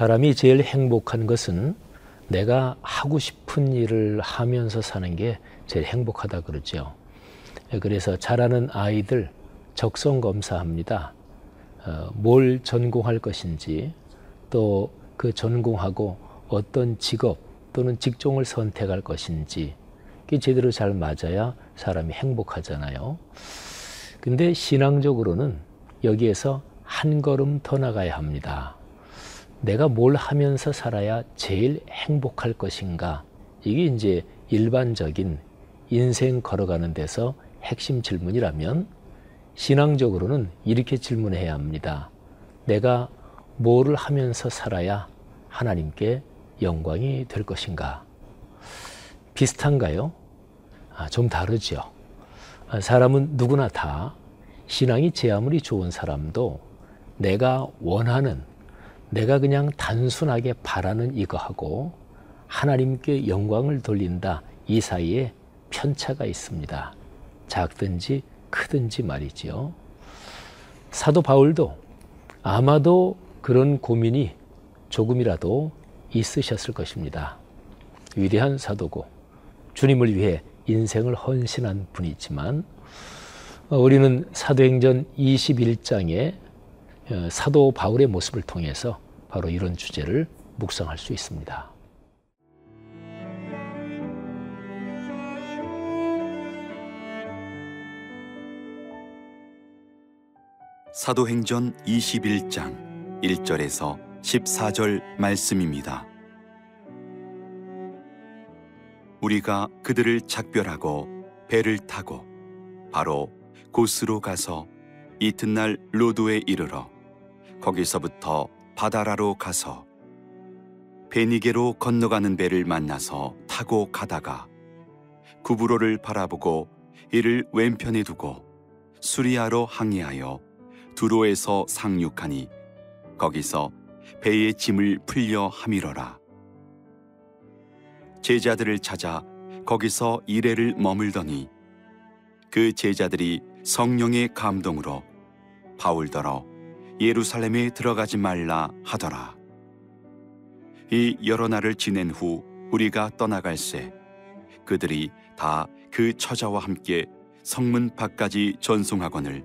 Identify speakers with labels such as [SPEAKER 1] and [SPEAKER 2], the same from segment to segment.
[SPEAKER 1] 사람이 제일 행복한 것은 내가 하고 싶은 일을 하면서 사는 게 제일 행복하다 그러죠. 그래서 자라는 아이들 적성 검사합니다. 어, 뭘 전공할 것인지 또 그 전공하고 어떤 직업 또는 직종을 선택할 것인지 그게 제대로 잘 맞아야 사람이 행복하잖아요. 근데 신앙적으로는 여기에서 한 걸음 더 나가야 합니다. 내가 뭘 하면서 살아야 제일 행복할 것인가? 이게 이제 일반적인 인생 걸어가는 데서 핵심 질문이라면 신앙적으로는 이렇게 질문해야 합니다. 내가 뭐를 하면서 살아야 하나님께 영광이 될 것인가? 비슷한가요? 아, 좀 다르죠. 아, 사람은 누구나 다 신앙이 제 아무리 좋은 사람도 내가 원하는 내가 그냥 단순하게 바라는 이거하고 하나님께 영광을 돌린다 이 사이에 편차가 있습니다. 작든지 크든지 말이지요. 사도 바울도 아마도 그런 고민이 조금이라도 있으셨을 것입니다. 위대한 사도고 주님을 위해 인생을 헌신한 분이지만 우리는 사도행전 21장에 어, 사도 바울의 모습을 통해서 바로 이런 주제를 묵상할 수 있습니다.
[SPEAKER 2] 사도행전 21장 1절에서 14절 말씀입니다. 우리가 그들을 작별하고 배를 타고 바로 고스로 가서 이튿날 로도에 이르러 거기서부터 바다라로 가서 베니게로 건너가는 배를 만나서 타고 가다가 구브로를 바라보고 이를 왼편에 두고 수리아로 항해하여 두로에서 상륙하니 거기서 배의 짐을 풀려 함이러라. 제자들을 찾아 거기서 이래를 머물더니 그 제자들이 성령의 감동으로 바울더러 예루살렘에 들어가지 말라 하더라. 이 여러 날을 지낸 후 우리가 떠나갈새 그들이 다 그 처자와 함께 성문 밖까지 전송하거늘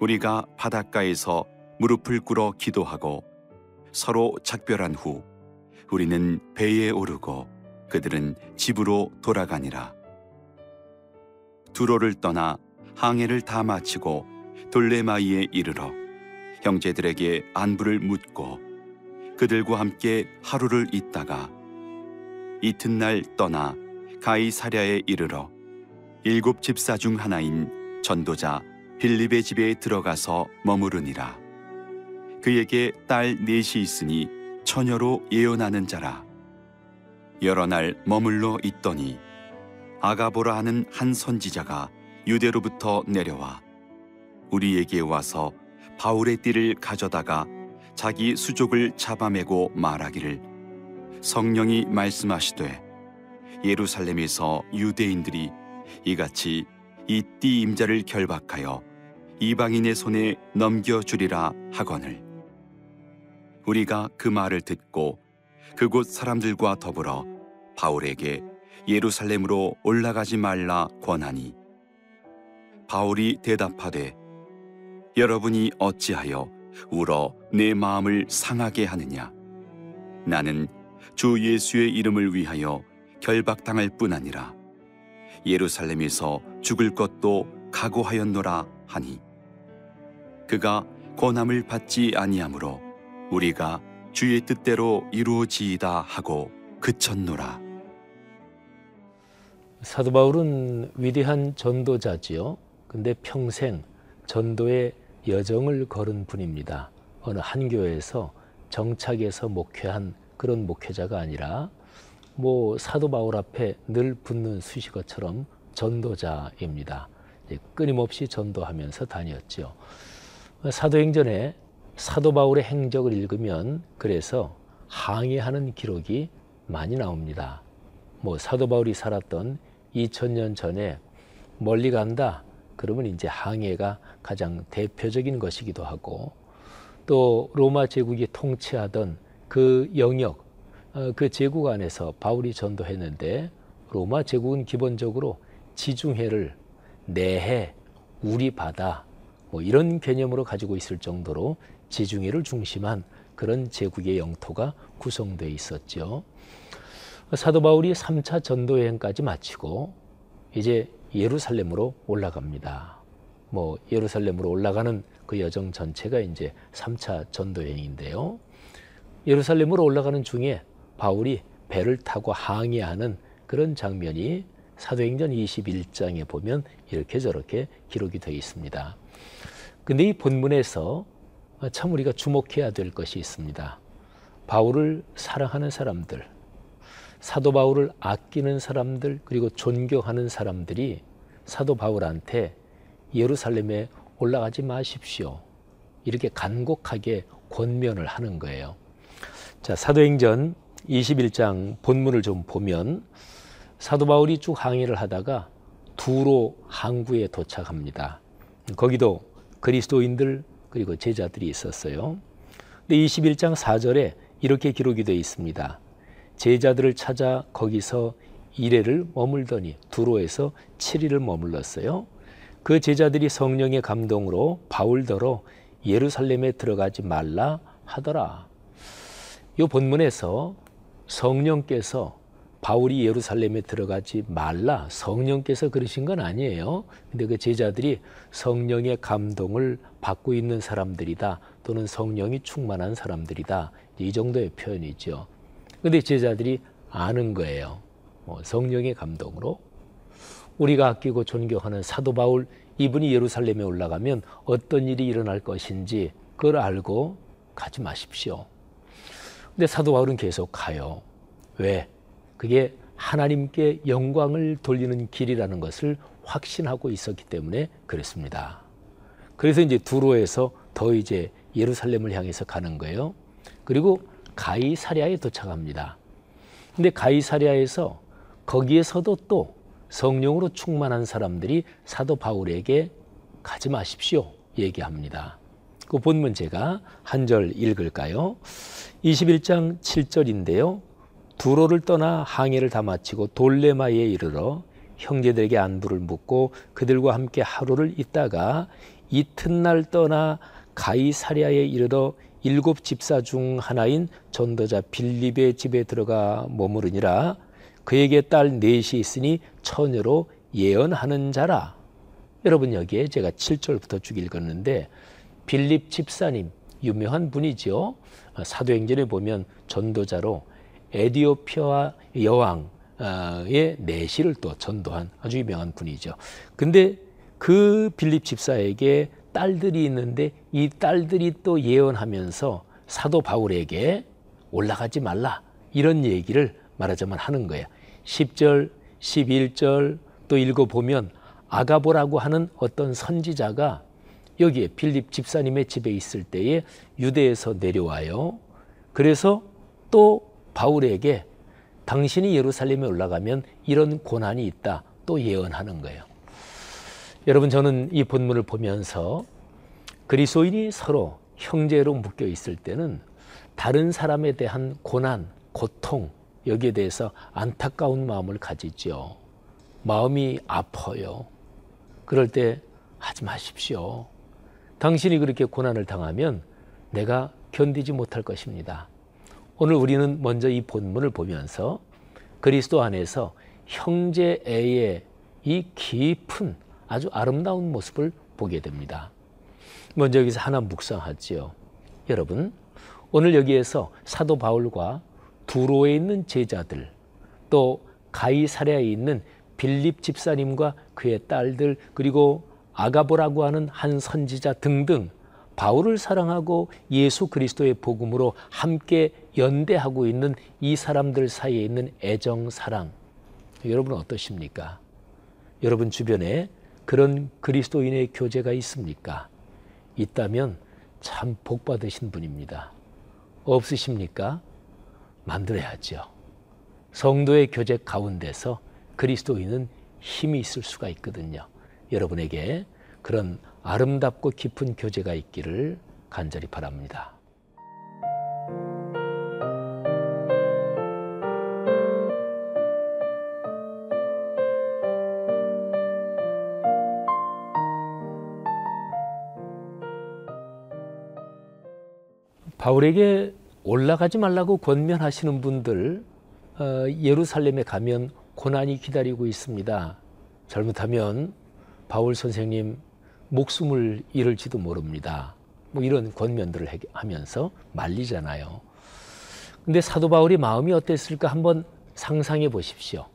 [SPEAKER 2] 우리가 바닷가에서 무릎을 꿇어 기도하고 서로 작별한 후 우리는 배에 오르고 그들은 집으로 돌아가니라. 두로를 떠나 항해를 다 마치고 돌레마이에 이르러 형제들에게 안부를 묻고 그들과 함께 하루를 있다가 이튿날 떠나 가이사랴에 이르러 일곱 집사 중 하나인 전도자 빌립의 집에 들어가서 머무르니라. 그에게 딸 넷이 있으니 처녀로 예언하는 자라. 여러 날 머물러 있더니 아가보라 하는 한 선지자가 유대로부터 내려와 우리에게 와서 바울의 띠를 가져다가 자기 수족을 잡아매고 말하기를 성령이 말씀하시되 예루살렘에서 유대인들이 이같이 이 띠 임자를 결박하여 이방인의 손에 넘겨주리라 하거늘. 우리가 그 말을 듣고 그곳 사람들과 더불어 바울에게 예루살렘으로 올라가지 말라 권하니 바울이 대답하되 여러분이 어찌하여 울어 내 마음을 상하게 하느냐 나는 주 예수의 이름을 위하여 결박당할 뿐 아니라 예루살렘에서 죽을 것도 각오하였노라 하니 그가 권함을 받지 아니하므로 우리가 주의 뜻대로 이루어지이다 하고 그쳤노라.
[SPEAKER 1] 사도 바울은 위대한 전도자지요. 근데 평생 전도의 여정을 걸은 분입니다. 어느 한 교회에서 정착해서 목회한 그런 목회자가 아니라 뭐 사도 바울 앞에 늘 붙는 수식어처럼 전도자입니다. 끊임없이 전도하면서 다녔죠. 사도행전에 사도 바울의 행적을 읽으면 그래서 항해하는 기록이 많이 나옵니다. 뭐 사도 바울이 살았던 2000년 전에 멀리 간다 그러면 이제 항해가 가장 대표적인 것이기도 하고 또 로마 제국이 통치하던 그 영역, 어, 그 제국 안에서 바울이 전도했는데 로마 제국은 기본적으로 지중해를 내해, 우리 바다 뭐 이런 개념으로 가지고 있을 정도로 지중해를 중심한 그런 제국의 영토가 구성되어 있었죠. 사도 바울이 3차 전도 여행까지 마치고 이제 예루살렘으로 올라갑니다. 뭐 예루살렘으로 올라가는 그 여정 전체가 이제 3차 전도 여행인데요. 예루살렘으로 올라가는 중에 바울이 배를 타고 항해하는 그런 장면이 사도행전 21장에 보면 이렇게 저렇게 기록이 되어 있습니다. 근데 이 본문에서 참 우리가 주목해야 될 것이 있습니다. 바울을 사랑하는 사람들, 사도 바울을 아끼는 사람들, 그리고 존경하는 사람들이 사도 바울한테 예루살렘에 올라가지 마십시오. 이렇게 간곡하게 권면을 하는 거예요. 자, 사도행전 21장 본문을 좀 보면 사도 바울이 쭉 항해를 하다가 두로 항구에 도착합니다. 거기도 그리스도인들 그리고 제자들이 있었어요. 근데 21장 4절에 이렇게 기록이 되어 있습니다. 제자들을 찾아 거기서 이래를 머물더니 두로에서 7일을 머물렀어요. 그 제자들이 성령의 감동으로 바울더러 예루살렘에 들어가지 말라 하더라. 이 본문에서 성령께서 바울이 예루살렘에 들어가지 말라 성령께서 그러신 건 아니에요. 근데 그 제자들이 성령의 감동을 받고 있는 사람들이다 또는 성령이 충만한 사람들이다 이 정도의 표현이죠. 근데 제자들이 아는 거예요. 뭐 성령의 감동으로 우리가 아끼고 존경하는 사도 바울 이분이 예루살렘에 올라가면 어떤 일이 일어날 것인지 그걸 알고 가지 마십시오. 근데 사도 바울은 계속 가요. 왜? 그게 하나님께 영광을 돌리는 길이라는 것을 확신하고 있었기 때문에 그랬습니다. 그래서 이제 두로에서 더 이제 예루살렘을 향해서 가는 거예요. 그리고 가이사랴에 도착합니다. 근데 가이사랴에서 거기에서도 또 성령으로 충만한 사람들이 사도 바울에게 가지 마십시오 얘기합니다. 그 본문 제가 한 절 읽을까요? 21장 7절인데요. 두로를 떠나 항해를 다 마치고 돌레마에 이르러 형제들에게 안부를 묻고 그들과 함께 하루를 있다가 이튿날 떠나 가이사랴에 이르러 일곱 집사 중 하나인 전도자 빌립의 집에 들어가 머무르니라 그에게 딸 넷이 있으니 처녀로 예언하는 자라. 여러분 여기에 제가 7절부터 쭉 읽었는데 빌립 집사님 유명한 분이죠. 사도행전에 보면 전도자로 에디오피아 여왕의 내시를 또 전도한 아주 유명한 분이죠. 근데 그 빌립 집사에게 딸들이 있는데 이 딸들이 또 예언하면서 사도 바울에게 올라가지 말라 이런 얘기를 말하자면 하는 거예요. 10절, 11절 또 읽어보면 아가보라고 하는 어떤 선지자가 여기에 빌립 집사님의 집에 있을 때에 유대에서 내려와요. 그래서 또 바울에게 당신이 예루살렘에 올라가면 이런 고난이 있다 또 예언하는 거예요. 여러분 저는 이 본문을 보면서 그리스도인이 서로 형제로 묶여 있을 때는 다른 사람에 대한 고난, 고통 여기에 대해서 안타까운 마음을 가지죠. 마음이 아파요. 그럴 때 하지 마십시오. 당신이 그렇게 고난을 당하면 내가 견디지 못할 것입니다. 오늘 우리는 먼저 이 본문을 보면서 그리스도 안에서 형제애의 이 깊은 아주 아름다운 모습을 보게 됩니다. 먼저 여기서 하나 묵상하지요. 여러분, 오늘 여기에서 사도 바울과 두로에 있는 제자들, 또 가이사랴에 있는 빌립 집사님과 그의 딸들, 그리고 아가보라고 하는 한 선지자 등등 바울을 사랑하고 예수 그리스도의 복음으로 함께 연대하고 있는 이 사람들 사이에 있는 애정, 사랑. 여러분 어떠십니까? 여러분 주변에 그런 그리스도인의 교제가 있습니까? 있다면 참 복받으신 분입니다. 없으십니까? 만들어야죠. 성도의 교제 가운데서 그리스도인은 힘이 있을 수가 있거든요. 여러분에게 그런 아름답고 깊은 교제가 있기를 간절히 바랍니다. 바울에게 올라가지 말라고 권면하시는 분들 어, 예루살렘에 가면 고난이 기다리고 있습니다. 잘못하면 바울 선생님 목숨을 잃을지도 모릅니다. 뭐 이런 권면들을 하면서 말리잖아요. 근데 사도 바울의 마음이 어땠을까 한번 상상해 보십시오.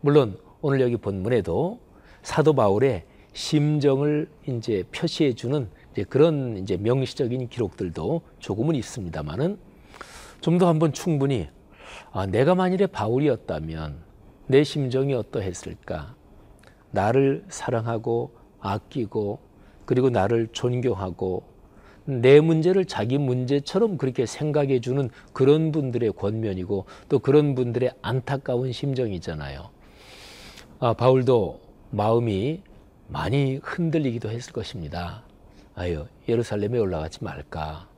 [SPEAKER 1] 물론 오늘 여기 본문에도 사도 바울의 심정을 이제 표시해 주는 이제 그런 이제 명시적인 기록들도 조금은 있습니다만은 좀 더 한번 충분히 아, 내가 만일에 바울이었다면 내 심정이 어떠했을까? 나를 사랑하고 아끼고 그리고 나를 존경하고 내 문제를 자기 문제처럼 그렇게 생각해 주는 그런 분들의 권면이고 또 그런 분들의 안타까운 심정이잖아요. 아, 바울도 마음이 많이 흔들리기도 했을 것입니다. 아유, 예루살렘에 올라가지 말까.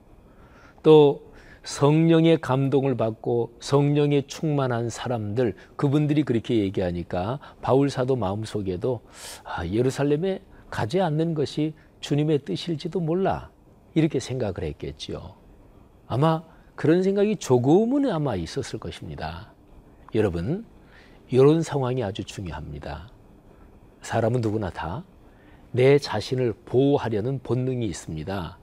[SPEAKER 1] 또 성령의 감동을 받고 성령에 충만한 사람들, 그분들이 그렇게 얘기하니까 바울 사도 마음속에도 아, 예루살렘에 가지 않는 것이 주님의 뜻일지도 몰라. 이렇게 생각을 했겠지요. 아마 그런 생각이 조금은 아마 있었을 것입니다. 여러분, 이런 상황이 아주 중요합니다. 사람은 누구나 다 내 자신을 보호하려는 본능이 있습니다.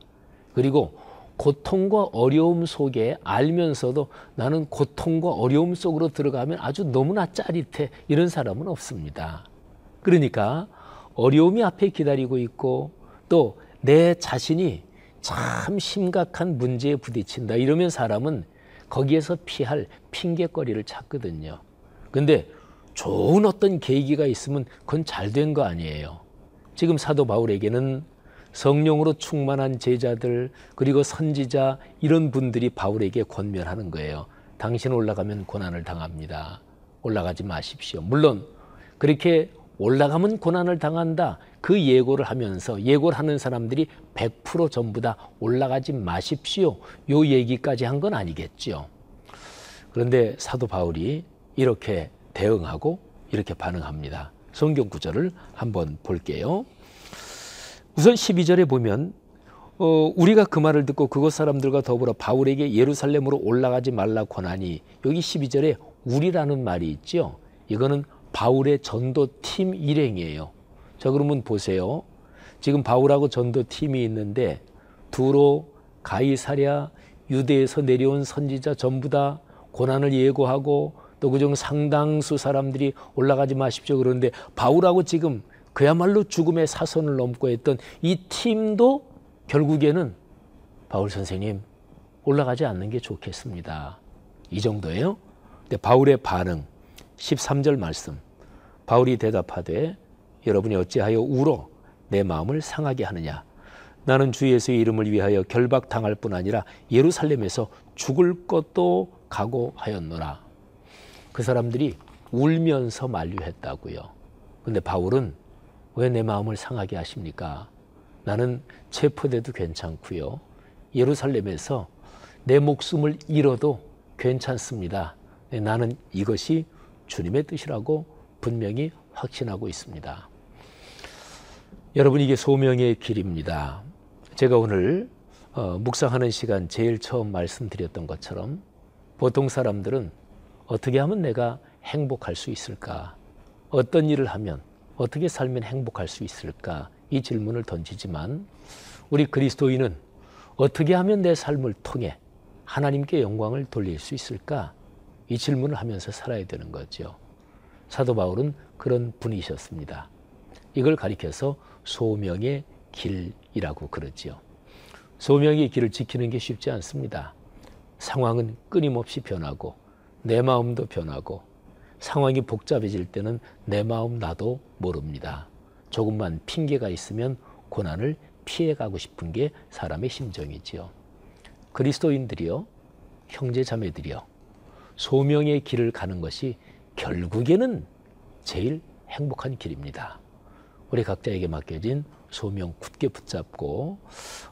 [SPEAKER 1] 그리고 고통과 어려움 속에 알면서도 나는 고통과 어려움 속으로 들어가면 아주 너무나 짜릿해. 이런 사람은 없습니다. 그러니까 어려움이 앞에 기다리고 있고 또 내 자신이 참 심각한 문제에 부딪힌다. 이러면 사람은 거기에서 피할 핑계거리를 찾거든요. 근데 좋은 어떤 계기가 있으면 그건 잘 된 거 아니에요. 지금 사도 바울에게는 성령으로 충만한 제자들 그리고 선지자 이런 분들이 바울에게 권면하는 거예요. 당신 올라가면 고난을 당합니다. 올라가지 마십시오. 물론 그렇게 올라가면 고난을 당한다. 그 예고를 하면서 예고를 하는 사람들이 100% 전부 다 올라가지 마십시오. 요 얘기까지 한 건 아니겠죠. 그런데 사도 바울이 이렇게 대응하고 이렇게 반응합니다. 성경 구절을 한번 볼게요. 우선 12절에 보면 어, 우리가 그 말을 듣고 그곳 사람들과 더불어 바울에게 예루살렘으로 올라가지 말라 권하니 여기 12절에 우리라는 말이 있죠. 이거는 바울의 전도팀 일행이에요. 자 그러면 보세요. 지금 바울하고 전도팀이 있는데 두로, 가이사랴, 유대에서 내려온 선지자 전부 다 고난을 예고하고 또 그중 상당수 사람들이 올라가지 마십시오 그러는데 바울하고 지금 그야말로 죽음의 사선을 넘고 했던 이 팀도 결국에는 바울 선생님 올라가지 않는 게 좋겠습니다. 이 정도예요. 근데 바울의 반응 13절 말씀. 바울이 대답하되 여러분이 어찌하여 울어 내 마음을 상하게 하느냐 나는 주 예수의 이름을 위하여 결박당할 뿐 아니라 예루살렘에서 죽을 것도 각오하였노라. 그 사람들이 울면서 만류했다고요. 근데 바울은 왜 내 마음을 상하게 하십니까? 나는 체포돼도 괜찮고요. 예루살렘에서 내 목숨을 잃어도 괜찮습니다. 네, 나는 이것이 주님의 뜻이라고 분명히 확신하고 있습니다. 여러분 이게 소명의 길입니다. 제가 오늘 어, 묵상하는 시간 제일 처음 말씀드렸던 것처럼 보통 사람들은 어떻게 하면 내가 행복할 수 있을까? 어떤 일을 하면 어떻게 살면 행복할 수 있을까? 이 질문을 던지지만 우리 그리스도인은 어떻게 하면 내 삶을 통해 하나님께 영광을 돌릴 수 있을까? 이 질문을 하면서 살아야 되는 거죠. 사도 바울은 그런 분이셨습니다. 이걸 가리켜서 소명의 길이라고 그러지요. 소명의 길을 지키는 게 쉽지 않습니다. 상황은 끊임없이 변하고 내 마음도 변하고 상황이 복잡해질 때는 내 마음 나도 모릅니다. 조금만 핑계가 있으면 고난을 피해가고 싶은 게 사람의 심정이지요. 그리스도인들이요, 형제 자매들이요, 소명의 길을 가는 것이 결국에는 제일 행복한 길입니다. 우리 각자에게 맡겨진 소명 굳게 붙잡고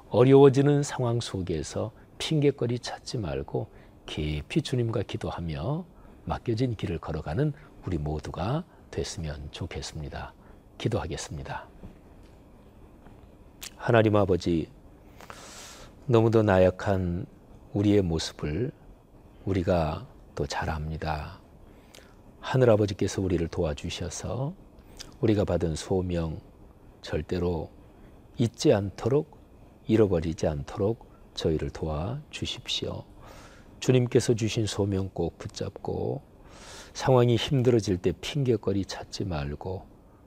[SPEAKER 1] 어려워지는 상황 속에서 핑계거리 찾지 말고 깊이 주님과 기도하며 맡겨진 길을 걸어가는 우리 모두가 됐으면 좋겠습니다. 기도하겠습니다. 하나님 아버지, 너무도 나약한 우리의 모습을 우리가 또 잘 압니다. 하늘 아버지께서 우리를 도와주셔서 우리가 받은 소명 절대로 잊지 않도록 잃어버리지 않도록 저희를 도와 주십시오. 주님께서 주신 소명 꼭 붙잡고 상황이 힘들어질 때 핑계거리 찾지 말고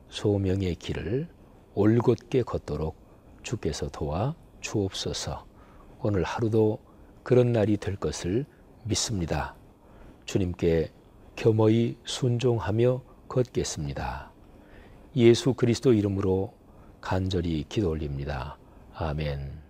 [SPEAKER 1] 소명의 길을 올곧게 걷도록 주께서 도와 주옵소서. 오늘 하루도 그런 날이 될 것을 믿습니다. 주님께 겸허히 순종하며 걷겠습니다. 예수 그리스도 이름으로 간절히 기도 올립니다. 아멘.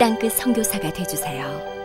[SPEAKER 3] 땅끝 선교사가 되주세요.